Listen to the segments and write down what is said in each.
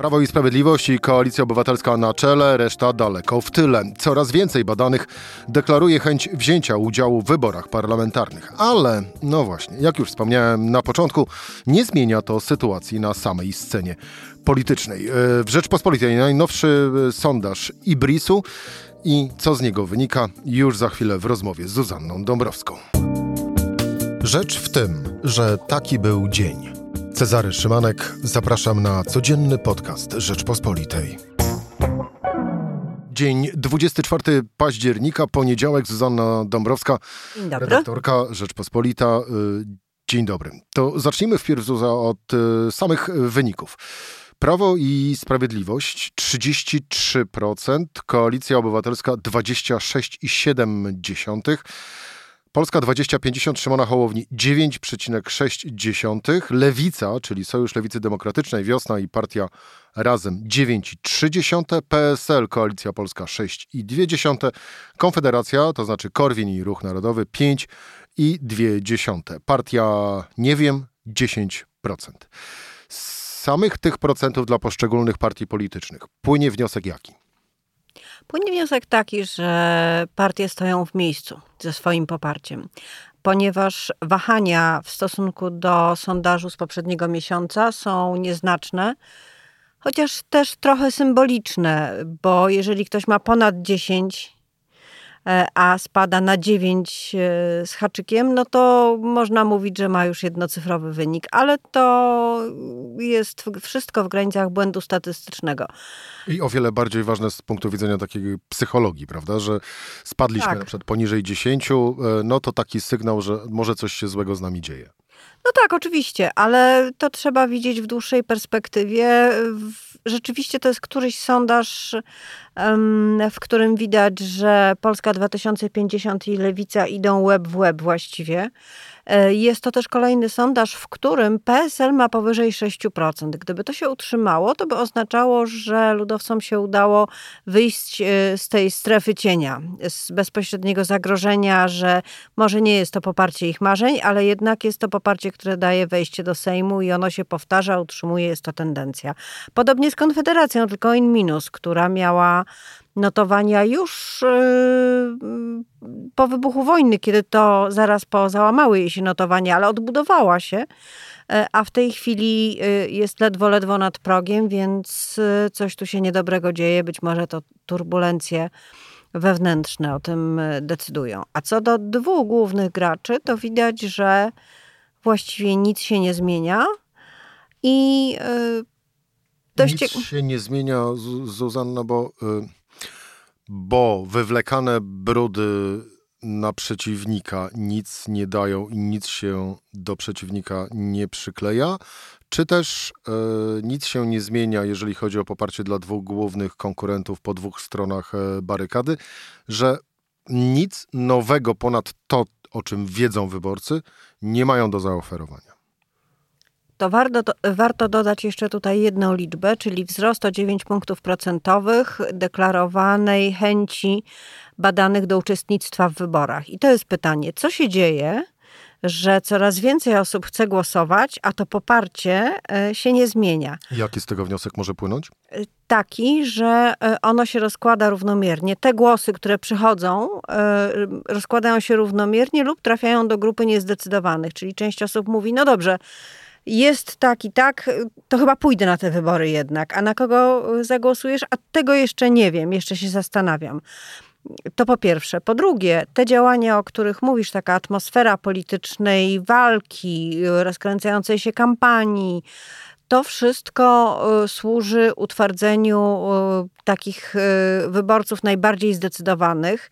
Prawo i Sprawiedliwość i Koalicja Obywatelska na czele, reszta daleko w tyle. Coraz więcej badanych deklaruje chęć wzięcia udziału w wyborach parlamentarnych. Ale, no właśnie, jak już wspomniałem na początku, nie zmienia to sytuacji na samej scenie politycznej. E, w Rzeczpospolitej najnowszy e, sondaż Ibrisu i co z niego wynika już za chwilę w rozmowie z Zuzanną Dąbrowską. Rzecz w tym, że taki był dzień. Cezary Szymanek, zapraszam na codzienny podcast Rzeczpospolitej. Dzień 24 października, poniedziałek, Zuzanna Dąbrowska, Dzień dobry. redaktorka Rzeczpospolita. Y, dzień dobry. To zacznijmy wpierw Zuza od y, samych wyników. Prawo i Sprawiedliwość 33%, Koalicja Obywatelska 26,7%, Polska 2050 Szymona Hołowni 9,6, Lewica, czyli Sojusz Lewicy Demokratycznej, Wiosna i Partia Razem 9,3, PSL Koalicja Polska 6,2, Konfederacja, to znaczy Korwin i Ruch Narodowy 5,2, Partia Nie wiem 10%. Z samych tych procentów dla poszczególnych partii politycznych płynie wniosek jaki? Płynie wniosek taki, że partie stoją w miejscu ze swoim poparciem, ponieważ wahania w stosunku do sondażu z poprzedniego miesiąca są nieznaczne, chociaż też trochę symboliczne, bo jeżeli ktoś ma ponad 10, e, a spada na 9 e, z haczykiem, no to można mówić, że ma już jednocyfrowy wynik, ale to jest wszystko w granicach błędu statystycznego. I o wiele bardziej ważne z punktu widzenia takiej psychologii, prawda, że spadliśmy Tak. na przykład poniżej 10, e, no to taki sygnał, że może coś się złego z nami dzieje. No tak, oczywiście, ale to trzeba widzieć w dłuższej perspektywie. Rzeczywiście to jest któryś sondaż, w którym widać, że Polska 2050 i Lewica idą łeb w łeb właściwie. E, Jest to też kolejny sondaż, w którym PSL ma powyżej 6%. Gdyby to się utrzymało, to by oznaczało, że ludowcom się udało wyjść e, z tej strefy cienia, z bezpośredniego zagrożenia, że może nie jest to poparcie ich marzeń, ale jednak jest to poparcie, które daje wejście do Sejmu i ono się powtarza, utrzymuje, jest to tendencja. Podobnie z Konfederacją, tylko in minus, która miała notowania już yy, po wybuchu wojny, kiedy to zaraz po załamały jej się notowania, ale odbudowała się, e, a w tej chwili y, jest ledwo, ledwo nad progiem, więc y, coś tu się niedobrego dzieje. Być może to turbulencje wewnętrzne o tym y, decydują. A co do dwóch głównych graczy, to widać, że właściwie nic się nie zmienia i y, dość Nic się nie zmienia, Zu- Zuzanna, bo, y, bo wywlekane brudy na przeciwnika nic nie dają i nic się do przeciwnika nie przykleja, czy też y, nic się nie zmienia, jeżeli chodzi o poparcie dla dwóch głównych konkurentów po dwóch stronach e, barykady, że nic nowego ponad to, o czym wiedzą wyborcy, nie mają do zaoferowania. To warto, warto dodać jeszcze tutaj jedną liczbę, czyli wzrost o 9 punktów procentowych deklarowanej chęci badanych do uczestnictwa w wyborach. I to jest pytanie, co się dzieje, że coraz więcej osób chce głosować, a to poparcie e, się nie zmienia. Jaki z tego wniosek może płynąć? Taki, że e, ono się rozkłada równomiernie. Te głosy, które przychodzą, e, rozkładają się równomiernie lub trafiają do grupy niezdecydowanych. Czyli część osób mówi, no dobrze, jest tak i tak, to chyba pójdę na te wybory jednak. A na kogo zagłosujesz? A tego jeszcze nie wiem, jeszcze się zastanawiam. To po pierwsze. Po drugie, te działania, o których mówisz, taka atmosfera politycznej walki, rozkręcającej się kampanii, to wszystko y, służy utwardzeniu y, takich y, wyborców najbardziej zdecydowanych,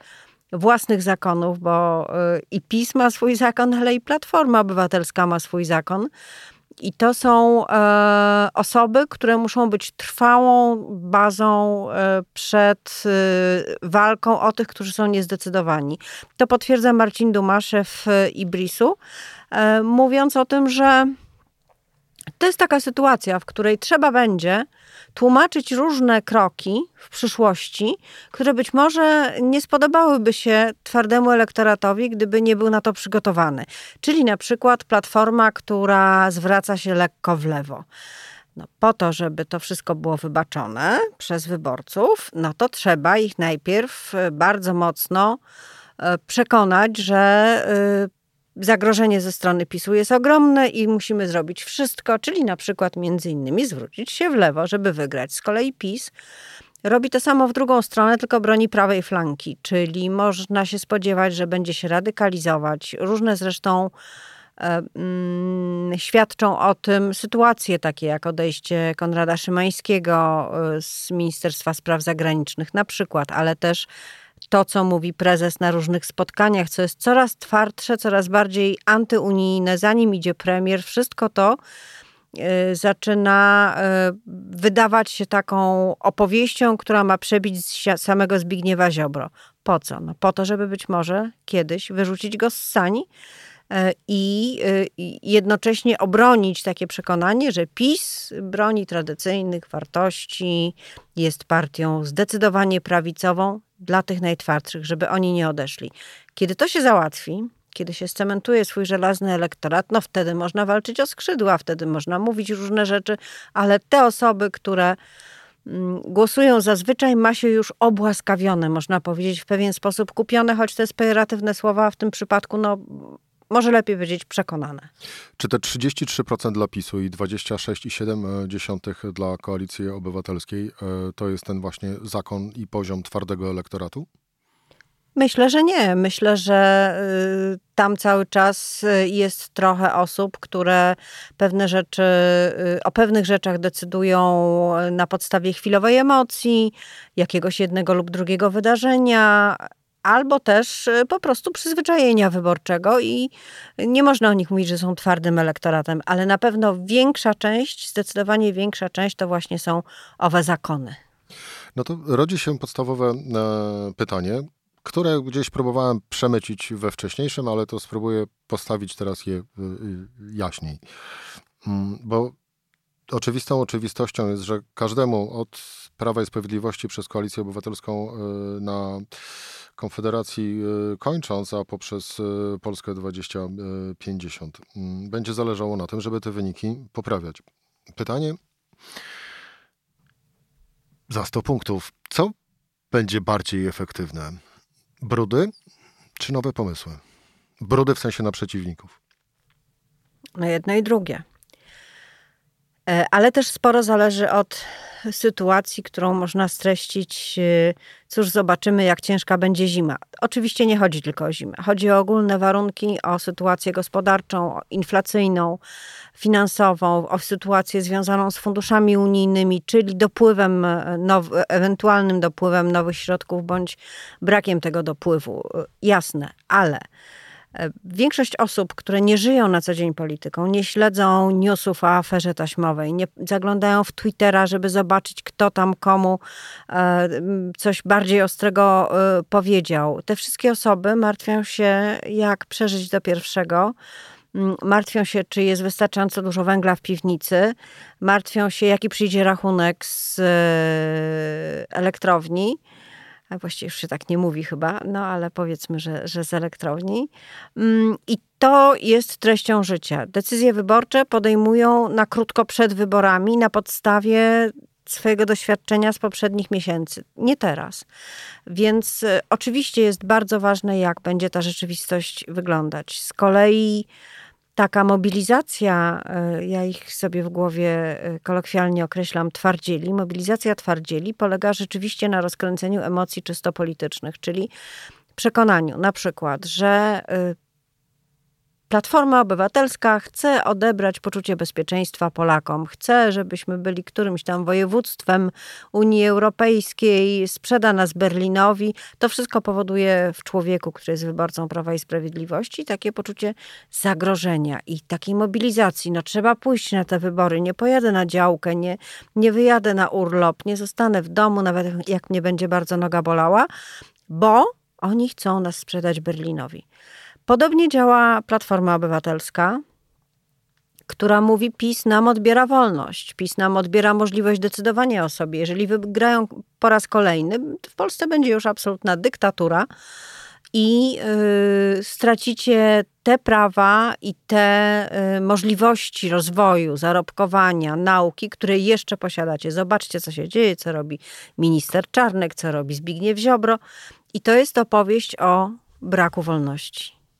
własnych zakonów, bo i PiS ma swój zakon, ale i Platforma Obywatelska ma swój zakon. I to są e, osoby, które muszą być trwałą bazą e, przed e, walką o tych, którzy są niezdecydowani. To potwierdza Marcin Dumaszew e, Ibrisu, e, mówiąc o tym, że to jest taka sytuacja, w której trzeba będzie tłumaczyć różne kroki w przyszłości, które być może nie spodobałyby się twardemu elektoratowi, gdyby nie był na to przygotowany. Czyli na przykład platforma, która zwraca się lekko w lewo. No, po to, żeby to wszystko było wybaczone przez wyborców, no to trzeba ich najpierw e, bardzo mocno e, przekonać, że zagrożenie ze strony PiSu jest ogromne i musimy zrobić wszystko, czyli na przykład między innymi zwrócić się w lewo, żeby wygrać. Z kolei PiS robi to samo w drugą stronę, tylko broni prawej flanki, czyli można się spodziewać, że będzie się radykalizować. Różne zresztą e, mm, świadczą o tym sytuacje takie jak odejście Konrada Szymańskiego e, z Ministerstwa Spraw Zagranicznych na przykład, ale też to, co mówi prezes na różnych spotkaniach, co jest coraz twardsze, coraz bardziej antyunijne, zanim idzie premier, wszystko to y, zaczyna y, wydawać się taką opowieścią, która ma przebić samego Zbigniewa Ziobro. Po co? No po to, żeby być może kiedyś wyrzucić go z sani y, i jednocześnie obronić takie przekonanie, że PiS broni tradycyjnych wartości, jest partią zdecydowanie prawicową, dla tych najtwardszych, żeby oni nie odeszli. Kiedy to się załatwi, kiedy się scementuje swój żelazny elektorat, no wtedy można walczyć o skrzydła, wtedy można mówić różne rzeczy, ale te osoby, które mm, głosują zazwyczaj, ma się już obłaskawione, można powiedzieć, w pewien sposób kupione, choć to jest słowa, a w tym przypadku no, może lepiej powiedzieć przekonane. Czy te 33% dla PiSu i 26,7% dla Koalicji Obywatelskiej e, to jest ten właśnie zakon i poziom twardego elektoratu? Myślę, że nie. Myślę, że y, tam cały czas y, jest trochę osób, które pewne rzeczy, y, o pewnych rzeczach decydują na podstawie chwilowej emocji, jakiegoś jednego lub drugiego wydarzenia, albo też y, po prostu przyzwyczajenia wyborczego i nie można o nich mówić, że są twardym elektoratem, ale na pewno większa część, zdecydowanie większa część to właśnie są owe zakony. No to rodzi się podstawowe e, pytanie, które gdzieś próbowałem przemycić we wcześniejszym, ale to spróbuję postawić teraz je y, y, jaśniej. Mm, bo oczywistą oczywistością jest, że każdemu od Prawa i Sprawiedliwości przez Koalicję Obywatelską na Konfederacji e, kończąc, a poprzez e, Polskę 2050 mm, będzie zależało na tym, żeby te wyniki poprawiać. Pytanie za 100 punktów. Co będzie bardziej efektywne? Brudy czy nowe pomysły? Brudy w sensie na przeciwników. No jedno i drugie. E, ale też sporo zależy od sytuacji, którą można streścić. E, cóż, zobaczymy, jak ciężka będzie zima. Oczywiście nie chodzi tylko o zimę. Chodzi o ogólne warunki, o sytuację gospodarczą, inflacyjną, finansową, o sytuację związaną z funduszami unijnymi, czyli dopływem, e, now, ewentualnym dopływem nowych środków bądź brakiem tego dopływu. Jasne, ale większość osób, które nie żyją na co dzień polityką, nie śledzą newsów o aferze taśmowej, nie zaglądają w Twittera, żeby zobaczyć, kto tam komu e, coś bardziej ostrego e, powiedział. Te wszystkie osoby martwią się, jak przeżyć do pierwszego. Martwią się, czy jest wystarczająco dużo węgla w piwnicy, martwią się, jaki przyjdzie rachunek z elektrowni a właściwie już się tak nie mówi chyba, no ale powiedzmy, że, że z elektrowni. Mm, I to jest treścią życia. Decyzje wyborcze podejmują na krótko przed wyborami na podstawie swojego doświadczenia z poprzednich miesięcy, nie teraz. Więc y, oczywiście jest bardzo ważne, jak będzie ta rzeczywistość wyglądać. Z kolei taka mobilizacja, e, ja ich sobie w głowie e, kolokwialnie określam twardzieli, mobilizacja twardzieli polega rzeczywiście na rozkręceniu emocji czysto politycznych, czyli przekonaniu na przykład, że e, Platforma Obywatelska chce odebrać poczucie bezpieczeństwa Polakom. Chce, żebyśmy byli którymś tam województwem Unii Europejskiej, sprzeda nas Berlinowi. To wszystko powoduje w człowieku, który jest wyborcą Prawa i Sprawiedliwości, takie poczucie zagrożenia i takiej mobilizacji. No trzeba pójść na te wybory. Nie pojadę na działkę, nie, nie wyjadę na urlop, nie zostanę w domu, nawet jak mnie będzie bardzo noga bolała, bo oni chcą nas sprzedać Berlinowi. Podobnie działa Platforma Obywatelska, która mówi: PiS nam odbiera wolność, PiS nam odbiera możliwość decydowania o sobie. Jeżeli wygrają po raz kolejny, w Polsce będzie już absolutna dyktatura i y, stracicie te prawa i te y, możliwości rozwoju, zarobkowania, nauki, które jeszcze posiadacie. Zobaczcie, co się dzieje, co robi minister Czarnek, co robi Zbigniew Ziobro. I to jest opowieść o braku wolności.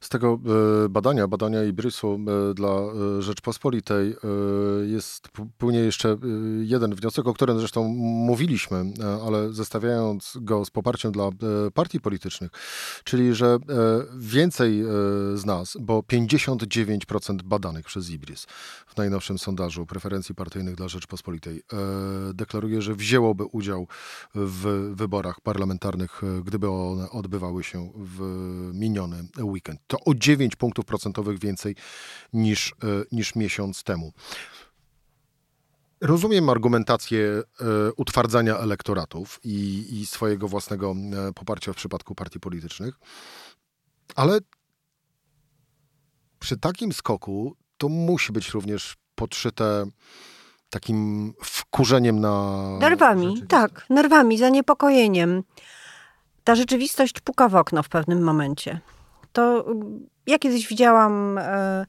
Z tego e, badania, badania Ibrysu e, dla e, Rzeczpospolitej jest płynie jeszcze jeden wniosek, o którym zresztą mówiliśmy, ale zestawiając go z poparciem dla partii politycznych, czyli że więcej z nas, bo 59% badanych przez Ibrys w najnowszym sondażu preferencji partyjnych dla Rzeczpospolitej deklaruje, że wzięłoby udział w wyborach parlamentarnych, gdyby one odbywały się w miniony weekend. To o 9 punktów procentowych więcej niż, e, niż miesiąc temu. Rozumiem argumentację e, utwardzania elektoratów i, i swojego własnego e, poparcia w przypadku partii politycznych, ale przy takim skoku to musi być również podszyte takim wkurzeniem na. Nerwami, tak, nerwami, zaniepokojeniem. Ta rzeczywistość puka w okno w pewnym momencie to ja kiedyś widziałam, e,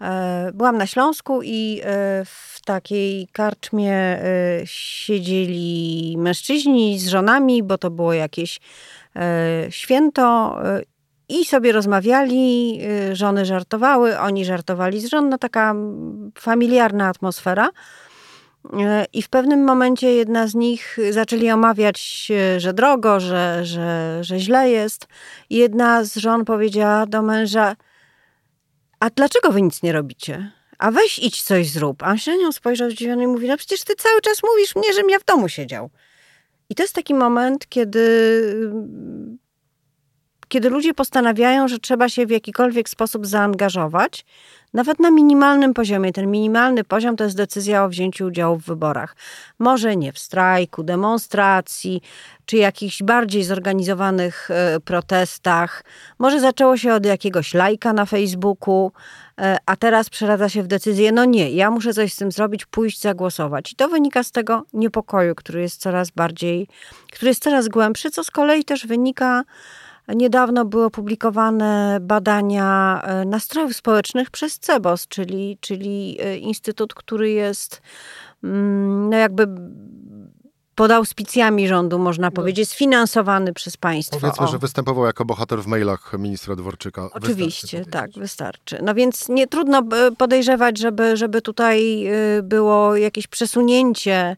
e, byłam na Śląsku i e, w takiej karczmie siedzieli mężczyźni z żonami, bo to było jakieś święto i sobie rozmawiali, żony żartowały, oni żartowali z żon, no taka familiarna atmosfera. I w pewnym momencie jedna z nich zaczęli omawiać, że drogo, że, że, że źle jest. I jedna z żon powiedziała do męża: A dlaczego wy nic nie robicie? A weź idź coś zrób. A on się na nią spojrzał zdziwiony i mówi: No przecież ty cały czas mówisz mnie, żebym ja w domu siedział. I to jest taki moment, kiedy, kiedy ludzie postanawiają, że trzeba się w jakikolwiek sposób zaangażować, nawet na minimalnym poziomie. Ten minimalny poziom to jest decyzja o wzięciu udziału w wyborach. Może nie w strajku, demonstracji, czy jakichś bardziej zorganizowanych e, protestach. Może zaczęło się od jakiegoś lajka na Facebooku, e, a teraz przeradza się w decyzję, no nie, ja muszę coś z tym zrobić, pójść zagłosować. I to wynika z tego niepokoju, który jest coraz bardziej, który jest coraz głębszy, co z kolei też wynika Niedawno były opublikowane badania e, nastrojów społecznych przez CEBOS, czyli, czyli e, instytut, który jest mm, no jakby pod auspicjami rządu, można no. powiedzieć, sfinansowany przez państwo. Powiedzmy, o. że występował jako bohater w mailach ministra Dworczyka. Oczywiście, wystarczy tak, wystarczy. No więc nie trudno podejrzewać, żeby, żeby tutaj y, było jakieś przesunięcie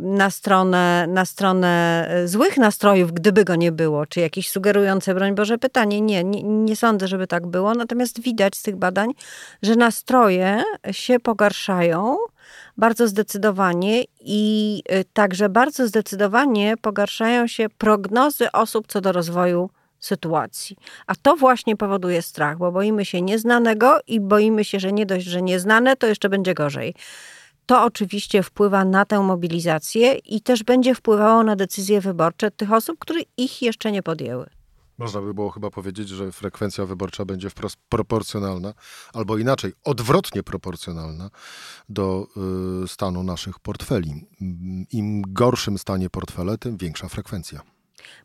na stronę, na stronę złych nastrojów, gdyby go nie było, czy jakieś sugerujące, broń Boże, pytanie. Nie, nie, nie sądzę, żeby tak było. Natomiast widać z tych badań, że nastroje się pogarszają bardzo zdecydowanie i y, także bardzo zdecydowanie pogarszają się prognozy osób co do rozwoju sytuacji. A to właśnie powoduje strach, bo boimy się nieznanego i boimy się, że nie dość, że nieznane, to jeszcze będzie gorzej. To oczywiście wpływa na tę mobilizację i też będzie wpływało na decyzje wyborcze tych osób, które ich jeszcze nie podjęły. Można by było chyba powiedzieć, że frekwencja wyborcza będzie wprost proporcjonalna, albo inaczej, odwrotnie proporcjonalna do y, stanu naszych portfeli. Im gorszym stanie portfele, tym większa frekwencja.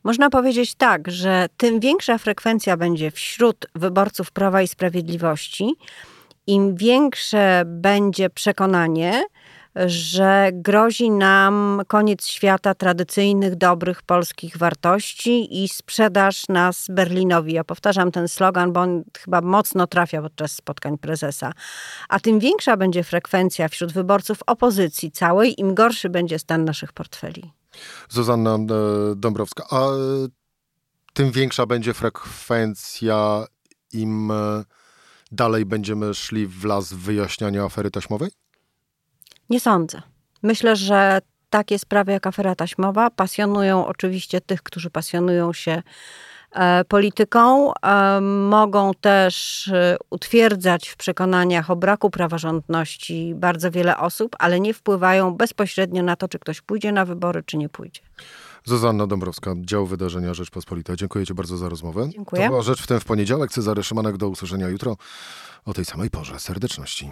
Można powiedzieć tak, że tym większa frekwencja będzie wśród wyborców Prawa i Sprawiedliwości, im większe będzie przekonanie, że grozi nam koniec świata tradycyjnych, dobrych polskich wartości i sprzedaż nas Berlinowi. Ja powtarzam ten slogan, bo on chyba mocno trafia podczas spotkań prezesa. A tym większa będzie frekwencja wśród wyborców opozycji całej, im gorszy będzie stan naszych portfeli. Zuzanna e, Dąbrowska, a tym większa będzie frekwencja, im e, dalej będziemy szli w las w wyjaśnianiu afery taśmowej? Nie sądzę. Myślę, że takie sprawy jak afera taśmowa pasjonują oczywiście tych, którzy pasjonują się e, polityką. E, mogą też e, utwierdzać w przekonaniach o braku praworządności bardzo wiele osób, ale nie wpływają bezpośrednio na to, czy ktoś pójdzie na wybory, czy nie pójdzie. Zuzanna Dąbrowska, dział wydarzenia Rzeczpospolita. Dziękuję Ci bardzo za rozmowę. Dziękuję. To była Rzecz w tym w poniedziałek. Cezary Szymanek, do usłyszenia jutro o tej samej porze. Serdeczności.